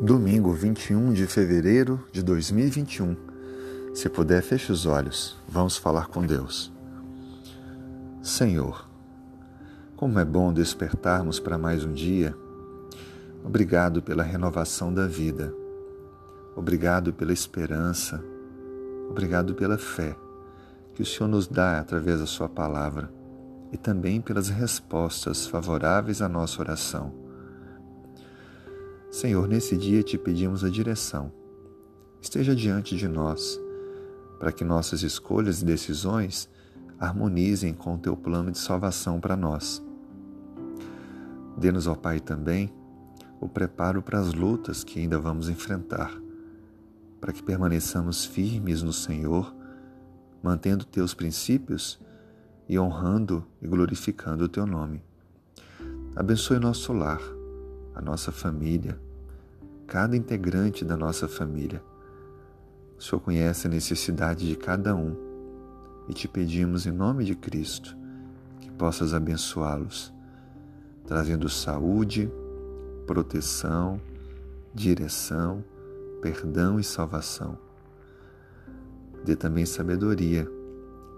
Domingo 21 de fevereiro de 2021. Se puder, feche os olhos. Vamos falar com Deus. Senhor, como é bom despertarmos para mais um dia. Obrigado pela renovação da vida. Obrigado pela esperança. Obrigado pela fé que o Senhor nos dá através da Sua palavra e também pelas respostas favoráveis à nossa oração. Senhor, nesse dia te pedimos a direção. Esteja diante de nós, para que nossas escolhas e decisões harmonizem com o teu plano de salvação para nós. Dê-nos, ó Pai, também o preparo para as lutas que ainda vamos enfrentar, para que permaneçamos firmes no Senhor, mantendo teus princípios e honrando e glorificando o teu nome. Abençoe nosso lar, a nossa família, cada integrante da nossa família. O Senhor conhece a necessidade de cada um e te pedimos em nome de Cristo que possas abençoá-los, trazendo saúde, proteção, direção, perdão e salvação. Dê também sabedoria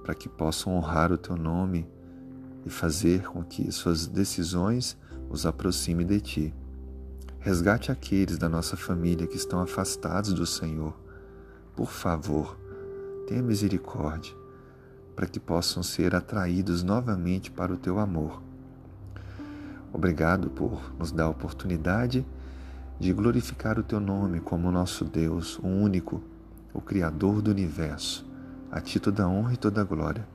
para que possam honrar o teu nome e fazer com que suas decisões os aproxime de ti. Resgate aqueles da nossa família que estão afastados do Senhor. Por favor, tenha misericórdia, para que possam ser atraídos novamente para o teu amor. Obrigado por nos dar a oportunidade de glorificar o teu nome como nosso Deus, o único, o Criador do universo. A ti toda honra e toda glória.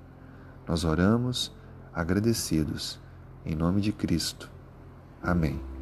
Nós oramos agradecidos, em nome de Cristo. Amém.